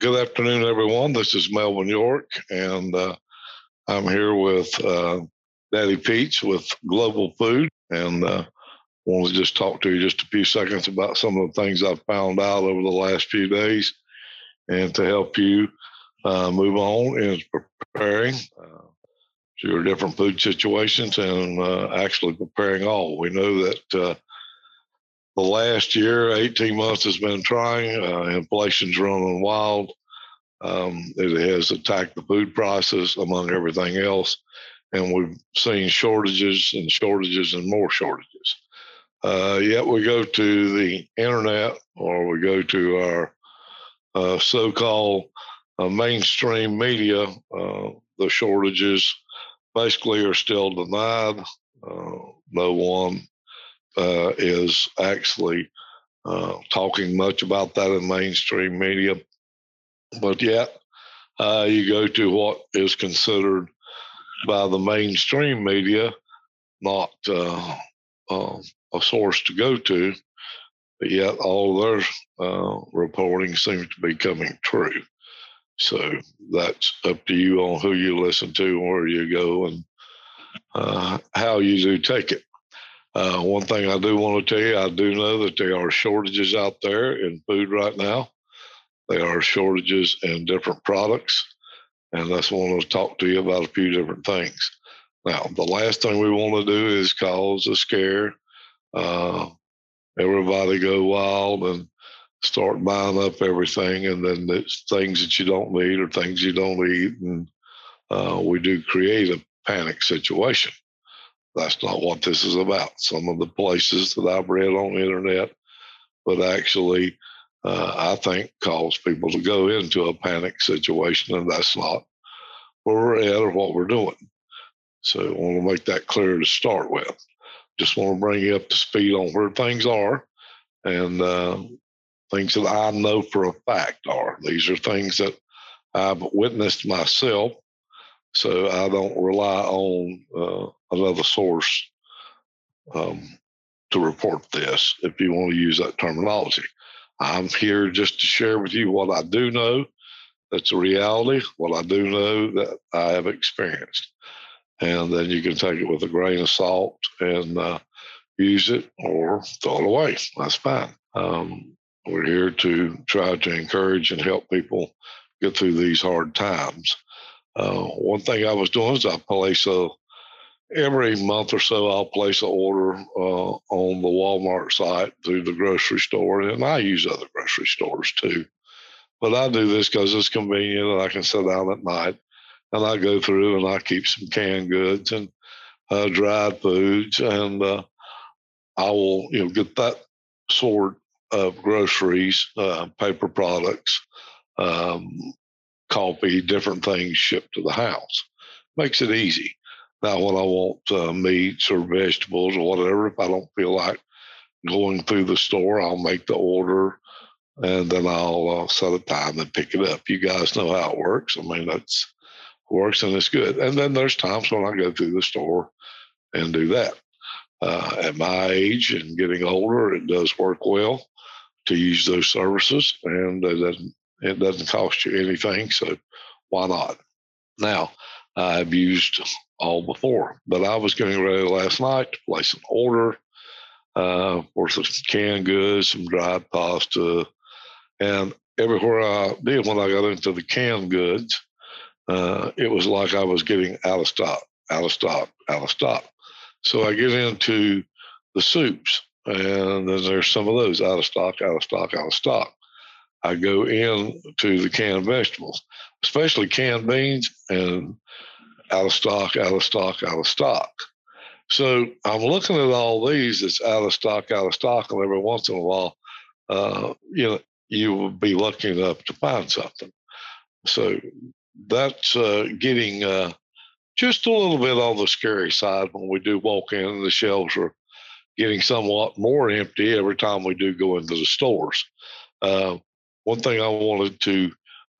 Good afternoon, everyone. This is Melvin York, and uh, I'm here with uh, Daddy Pete with Global Food, and uh, want to just talk to you just a few seconds about some of the things I've found out over the last few days, and to help you uh, move on in preparing uh, to your different food situations and uh, actually preparing all. We know that uh, the last year, 18 months has been trying. Uh, inflation's running wild. Um, it has attacked the food prices among everything else. And we've seen shortages and shortages and more shortages. Uh, yet we go to the internet or we go to our uh, so called uh, mainstream media, uh, the shortages basically are still denied. Uh, no one uh, is actually talking much about that in mainstream media. But yet, you go to what is considered by the mainstream media not uh, uh, a source to go to, but yet all their uh, reporting seems to be coming true. So that's up to you on who you listen to, where you go, and uh, how you do take it. Uh, one thing I do want to tell you, I do know that there are shortages out there in food right now. There are shortages in different products, and that's want to talk to you about a few different things. Now, the last thing we want to do is cause a scare uh, everybody go wild and start buying up everything, and then it's things that you don't need or things you don't eat, and uh, we do create a panic situation. That's not what this is about. Some of the places that I've read on the internet would actually, uh, I think, cause people to go into a panic situation, and that's not where we're at or what we're doing. So I want to make that clear to start with just want to bring you up to speed on where things are and uh, things that I know for a fact are. These are things that I've witnessed myself, so I don't rely on uh, another source um, to report this, if you want to use that terminology. I'm here just to share with you what I do know. That's a reality, what I do know that I have experienced and then you can take it with a grain of salt and uh, use it or throw it away. That's fine. Um, we're here to try to encourage and help people get through these hard times. Uh, one thing I was doing is I place a every month or so I'll place an order uh, on the Walmart site through the grocery store, and I use other grocery stores too. But I do this because it's convenient and I can sit down at night and I go through and I keep some canned goods and uh, dried foods, and uh, I will you know get that sort of groceries, uh, paper products, um, coffee, different things shipped to the house. Makes it easy. Now, when I want uh, meats or vegetables or whatever, if I don't feel like going through the store, I'll make the order and then I'll uh, set a time and pick it up. You guys know how it works. I mean, that's works and it's good. And then there's times when I go through the store and do that. Uh, at my age and getting older, it does work well to use those services, and it doesn't it doesn't cost you anything. So why not? Now I've used all before, but I was getting ready last night to place an order uh, for some canned goods, some dried pasta, and everywhere I did when I got into the canned goods, uh, it was like I was getting out of stock, out of stock, out of stock. So I get into the soups, and then there's some of those out of stock, out of stock, out of stock. I go in to the canned vegetables, especially canned beans, and out of stock, out of stock, out of stock. So I'm looking at all these that's out of stock, out of stock, and every once in a while, uh, you know, you will be lucky enough to find something. So that's uh, getting uh, just a little bit on the scary side when we do walk in the shelves are getting somewhat more empty every time we do go into the stores. Uh, one thing I wanted to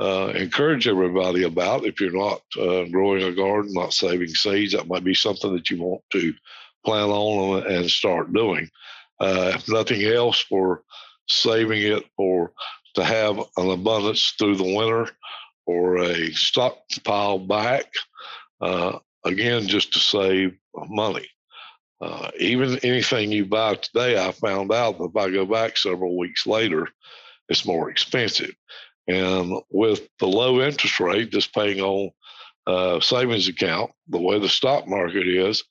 uh, encourage everybody about if you're not uh, growing a garden, not saving seeds, that might be something that you want to plan on and start doing. Uh, if nothing else, for saving it for to have an abundance through the winter or a stockpile back. Uh, again, just to save money. Uh, even anything you buy today, I found out that if I go back several weeks later, it's more expensive. And with the low interest rate just paying on uh, savings account, the way the stock market is,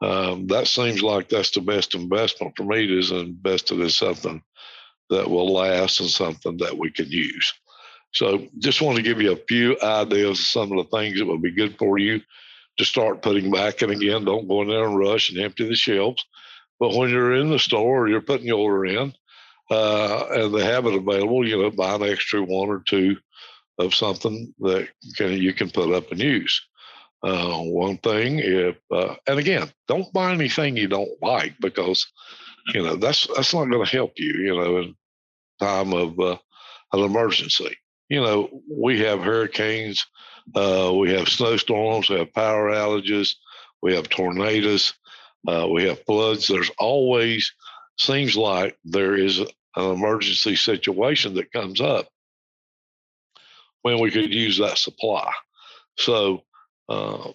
um, that seems like that's the best investment for me to invest it in something that will last and something that we can use. So just want to give you a few ideas of some of the things that would be good for you to start putting back. And again, don't go in there and rush and empty the shelves. But when you're in the store, you're putting your order in, uh, and they have it available, you know, buy an extra one or two of something that can, you can put up and use. Uh, one thing, if uh, and again, don't buy anything you don't like because you know that's that's not going to help you. You know, in time of uh, an emergency. You know, we have hurricanes, uh, we have snowstorms, we have power outages, we have tornadoes, uh, we have floods. There's always seems like there is an emergency situation that comes up when we could use that supply. So, uh,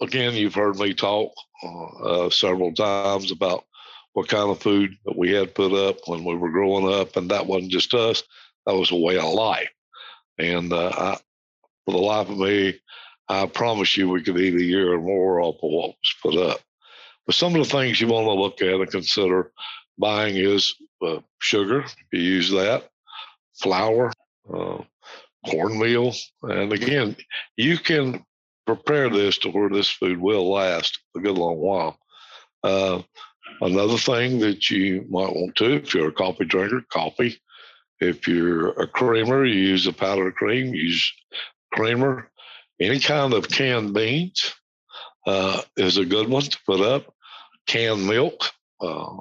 again, you've heard me talk uh, uh, several times about what kind of food that we had put up when we were growing up, and that wasn't just us; that was a way of life. And uh, I, for the life of me, I promise you, we could eat a year or more off of what was put up. But some of the things you want to look at and consider buying is uh, sugar, you use that, flour, uh, cornmeal. And again, you can prepare this to where this food will last a good long while. Uh, another thing that you might want to, if you're a coffee drinker, coffee. If you're a creamer, you use a powdered cream, use creamer. Any kind of canned beans uh, is a good one to put up. Canned milk uh,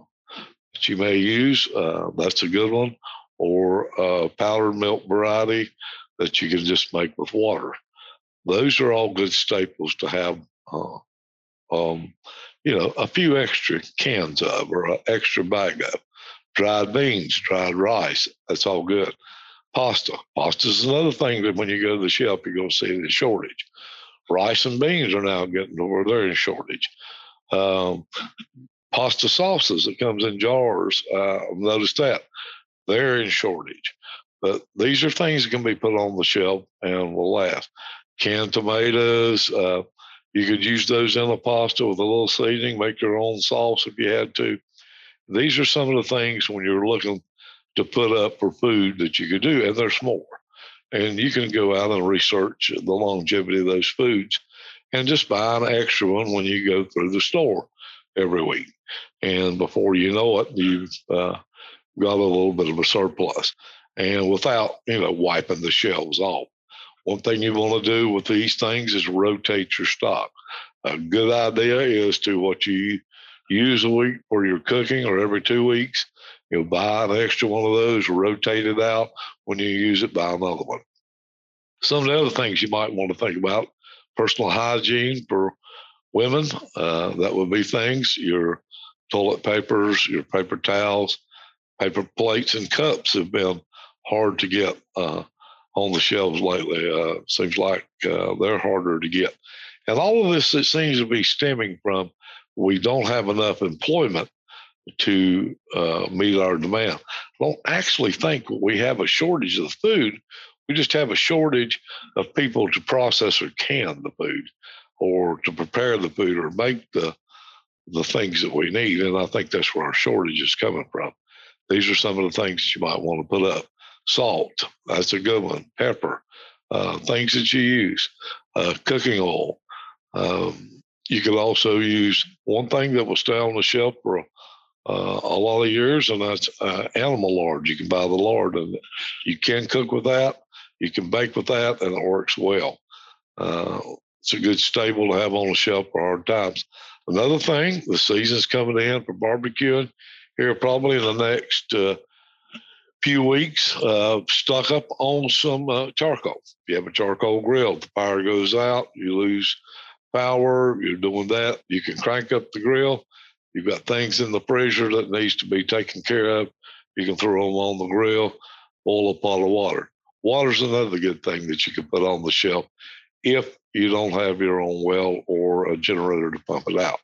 that you may use, uh, that's a good one. Or powdered milk variety that you can just make with water. Those are all good staples to have, uh, um, you know, a few extra cans of or an extra bag of. Dried beans, dried rice, that's all good. Pasta. Pasta is another thing that when you go to the shelf, you're going to see the shortage. Rice and beans are now getting to where they're in shortage. Um, pasta sauces that comes in jars, uh, notice that they're in shortage. But these are things that can be put on the shelf and will last. Canned tomatoes, uh, you could use those in a pasta with a little seasoning, make your own sauce if you had to. These are some of the things when you're looking to put up for food that you could do, and there's more. And you can go out and research the longevity of those foods and just buy an extra one when you go through the store every week. And before you know it, you've uh, got a little bit of a surplus and without, you know, wiping the shelves off. One thing you want to do with these things is rotate your stock. A good idea is to what you use a week for your cooking or every two weeks, you'll buy an extra one of those, rotate it out. When you use it, buy another one. Some of the other things you might want to think about personal hygiene for women, uh, that would be things your toilet papers, your paper towels, paper plates, and cups have been hard to get uh, on the shelves lately. Uh, seems like uh, they're harder to get. And all of this, it seems to be stemming from we don't have enough employment to uh, meet our demand. I don't actually think we have a shortage of food. We just have a shortage of people to process or can the food or to prepare the food or make the the things that we need. And I think that's where our shortage is coming from. These are some of the things you might want to put up salt. That's a good one. Pepper, uh, things that you use, uh, cooking oil. Um, you could also use one thing that will stay on the shelf for uh, a lot of years, and that's uh, animal lard. You can buy the lard, and you can cook with that. You can bake with that, and it works well. It's a good staple to have on the shelf for hard times. Another thing, the season's coming in for barbecuing here probably in the next uh, few weeks uh, stuck up on some uh, charcoal. If you have a charcoal grill, the fire goes out, you lose power, you're doing that. You can crank up the grill. You've got things in the freezer that needs to be taken care of. You can throw them on the grill. boil a pot of water. Water's another good thing that you can put on the shelf if you don't have your own well or a generator to pump it out.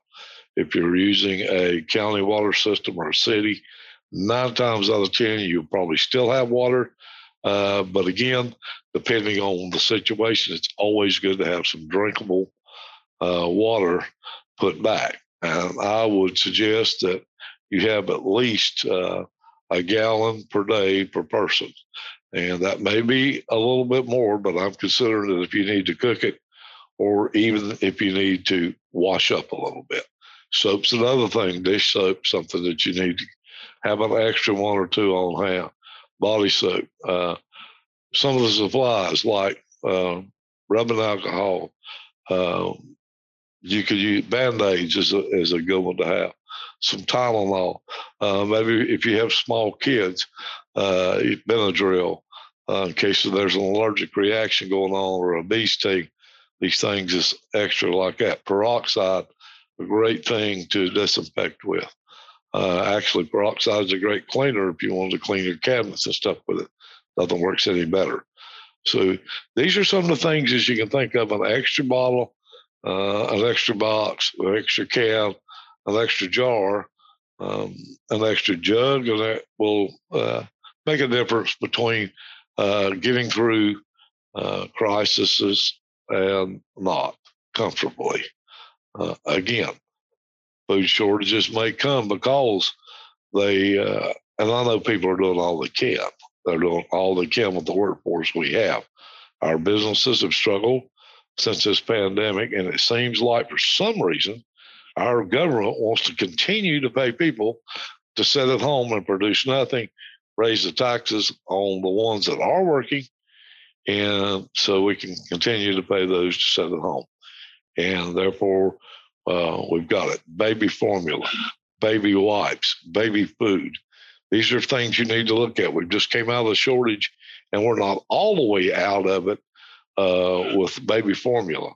If you're using a county water system or a city, nine times out of 10, you'll probably still have water. Uh, but again, depending on the situation, it's always good to have some drinkable uh, water put back. And I would suggest that you have at least uh, a gallon per day per person. And that may be a little bit more, but I'm considering that if you need to cook it or even if you need to wash up a little bit. Soap's another thing, dish soap, something that you need to have an extra one or two on hand. Body soap. Uh, some of the supplies like uh, rubbing alcohol. Uh, you could use band-aids is a, is a good one to have. Some Tylenol. Uh, maybe if you have small kids, uh, Benadryl uh, in case there's an allergic reaction going on or a bee sting. These things is extra like that. Peroxide, a great thing to disinfect with. Uh, actually, peroxide is a great cleaner if you wanted to clean your cabinets and stuff with it. Nothing works any better. So these are some of the things that you can think of: an extra bottle, uh, an extra box, an extra can, an extra jar, um, an extra jug, and that will uh, make a difference between uh, getting through uh, crises and not comfortably. Uh, again, food shortages may come because they, uh, and I know people are doing all they can. They're doing all they can with the workforce we have. Our businesses have struggled since this pandemic, and it seems like for some reason, our government wants to continue to pay people to sit at home and produce nothing raise the taxes on the ones that are working, and so we can continue to pay those to sit at home. And therefore, uh, we've got it baby formula, baby wipes, baby food. These are things you need to look at. We just came out of the shortage, and we're not all the way out of it uh, with baby formula.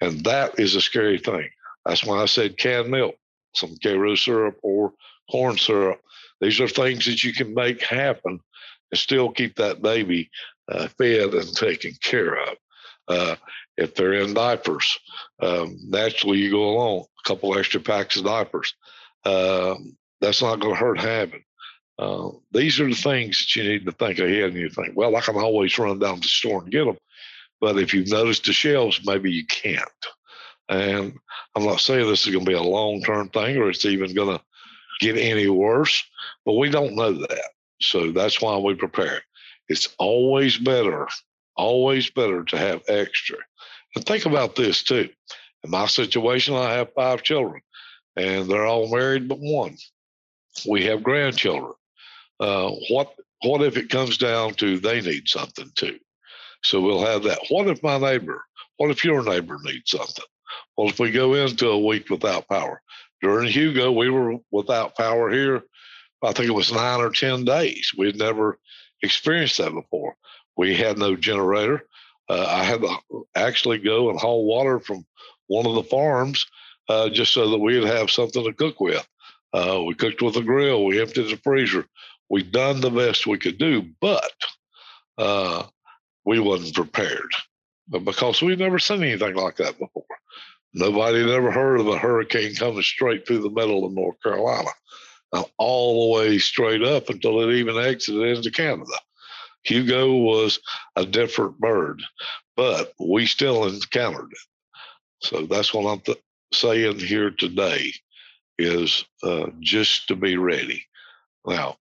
And that is a scary thing. That's why I said canned milk, some Karo syrup or corn syrup these are things that you can make happen and still keep that baby uh, fed and taken care of. Uh, if they're in diapers, um, naturally you go along a couple extra packs of diapers. Uh, that's not going to hurt having. Uh, these are the things that you need to think ahead and you think, well, I can always run down to the store and get them. But if you've noticed the shelves, maybe you can't. And I'm not saying this is going to be a long term thing or it's even going to get any worse, but we don't know that. So that's why we prepare. It's always better, always better to have extra. And think about this too. In my situation, I have five children, and they're all married but one. We have grandchildren. Uh, what what if it comes down to they need something too? So we'll have that. What if my neighbor? What if your neighbor needs something? Well, if we go into a week without power, during Hugo, we were without power here. I think it was nine or 10 days. We'd never experienced that before. We had no generator. Uh, I had to actually go and haul water from one of the farms uh, just so that we'd have something to cook with. Uh, we cooked with a grill. We emptied the freezer. We'd done the best we could do, but uh, we wasn't prepared because we'd never seen anything like that before. Nobody had ever heard of a hurricane coming straight through the middle of North Carolina, uh, all the way straight up until it even exited into Canada. Hugo was a different bird, but we still encountered it. So that's what I'm th- saying here today is uh, just to be ready. Now,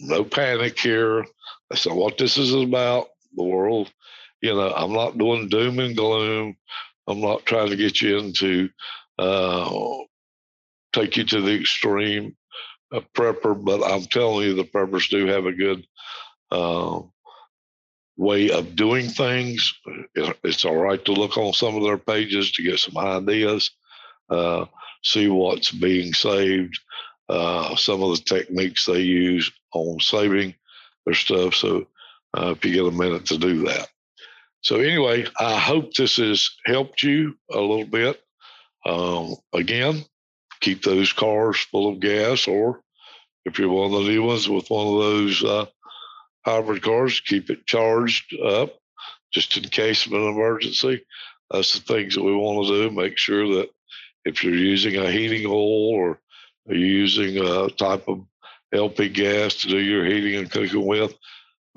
no panic here. That's not what this is about. The world, you know, I'm not doing doom and gloom. I'm not trying to get you into uh, take you to the extreme uh, prepper, but I'm telling you, the preppers do have a good uh, way of doing things. It's all right to look on some of their pages to get some ideas, uh, see what's being saved, uh, some of the techniques they use on saving their stuff. So uh, if you get a minute to do that. So anyway, I hope this has helped you a little bit. Um, again, keep those cars full of gas, or if you're one of the new ones with one of those uh, hybrid cars, keep it charged up just in case of an emergency. That's the things that we want to do. Make sure that if you're using a heating oil or using a type of LP gas to do your heating and cooking with,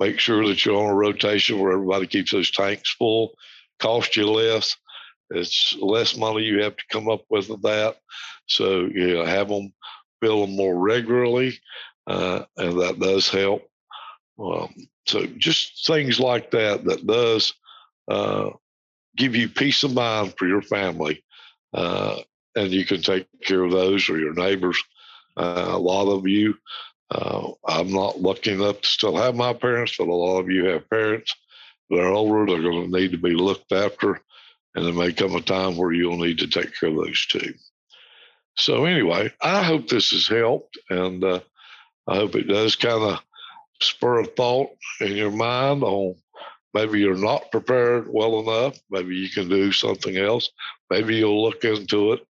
make sure that you're on a rotation where everybody keeps those tanks full. Cost you less. It's less money you have to come up with of that. So you know, have them fill them more regularly, uh, and that does help. Um, so just things like that that does uh, give you peace of mind for your family, uh, and you can take care of those or your neighbors. Uh, a lot of you, uh, I'm not lucky enough to still have my parents, but a lot of you have parents that are older. They're going to need to be looked after, and there may come a time where you'll need to take care of those too. So anyway, I hope this has helped, and uh, I hope it does kind of spur a thought in your mind on maybe you're not prepared well enough. Maybe you can do something else. Maybe you'll look into it,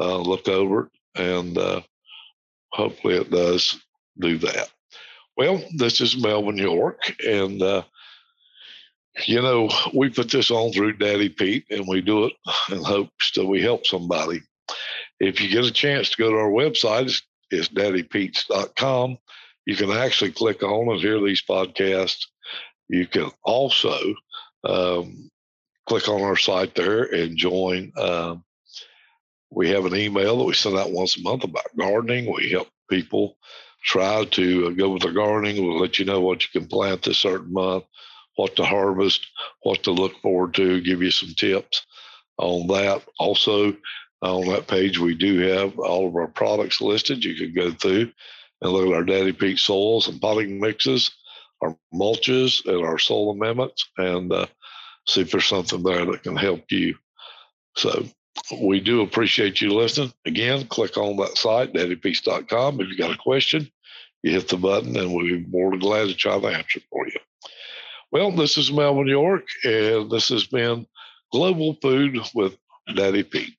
uh, look over it, and uh, hopefully it does do that. Well, this is Melvin York, and uh, you know we put this on through Daddy Pete, and we do it in hopes that we help somebody. If you get a chance to go to our website, it's, it's daddypete's.com. You can actually click on and hear these podcasts. You can also um, click on our site there and join. Um, we have an email that we send out once a month about gardening. We help people try to go with the gardening. We'll let you know what you can plant this certain month, what to harvest, what to look forward to, give you some tips on that. Also, on that page, we do have all of our products listed. You can go through and look at our Daddy Pete soils and potting mixes, our mulches, and our soil amendments, and uh, see if there's something there that can help you. So we do appreciate you listening. Again, click on that site, daddypete's.com. If you got a question, you hit the button, and we'll be more than glad to try to answer for you. Well, this is Melvin York, and this has been Global Food with Daddy Pete.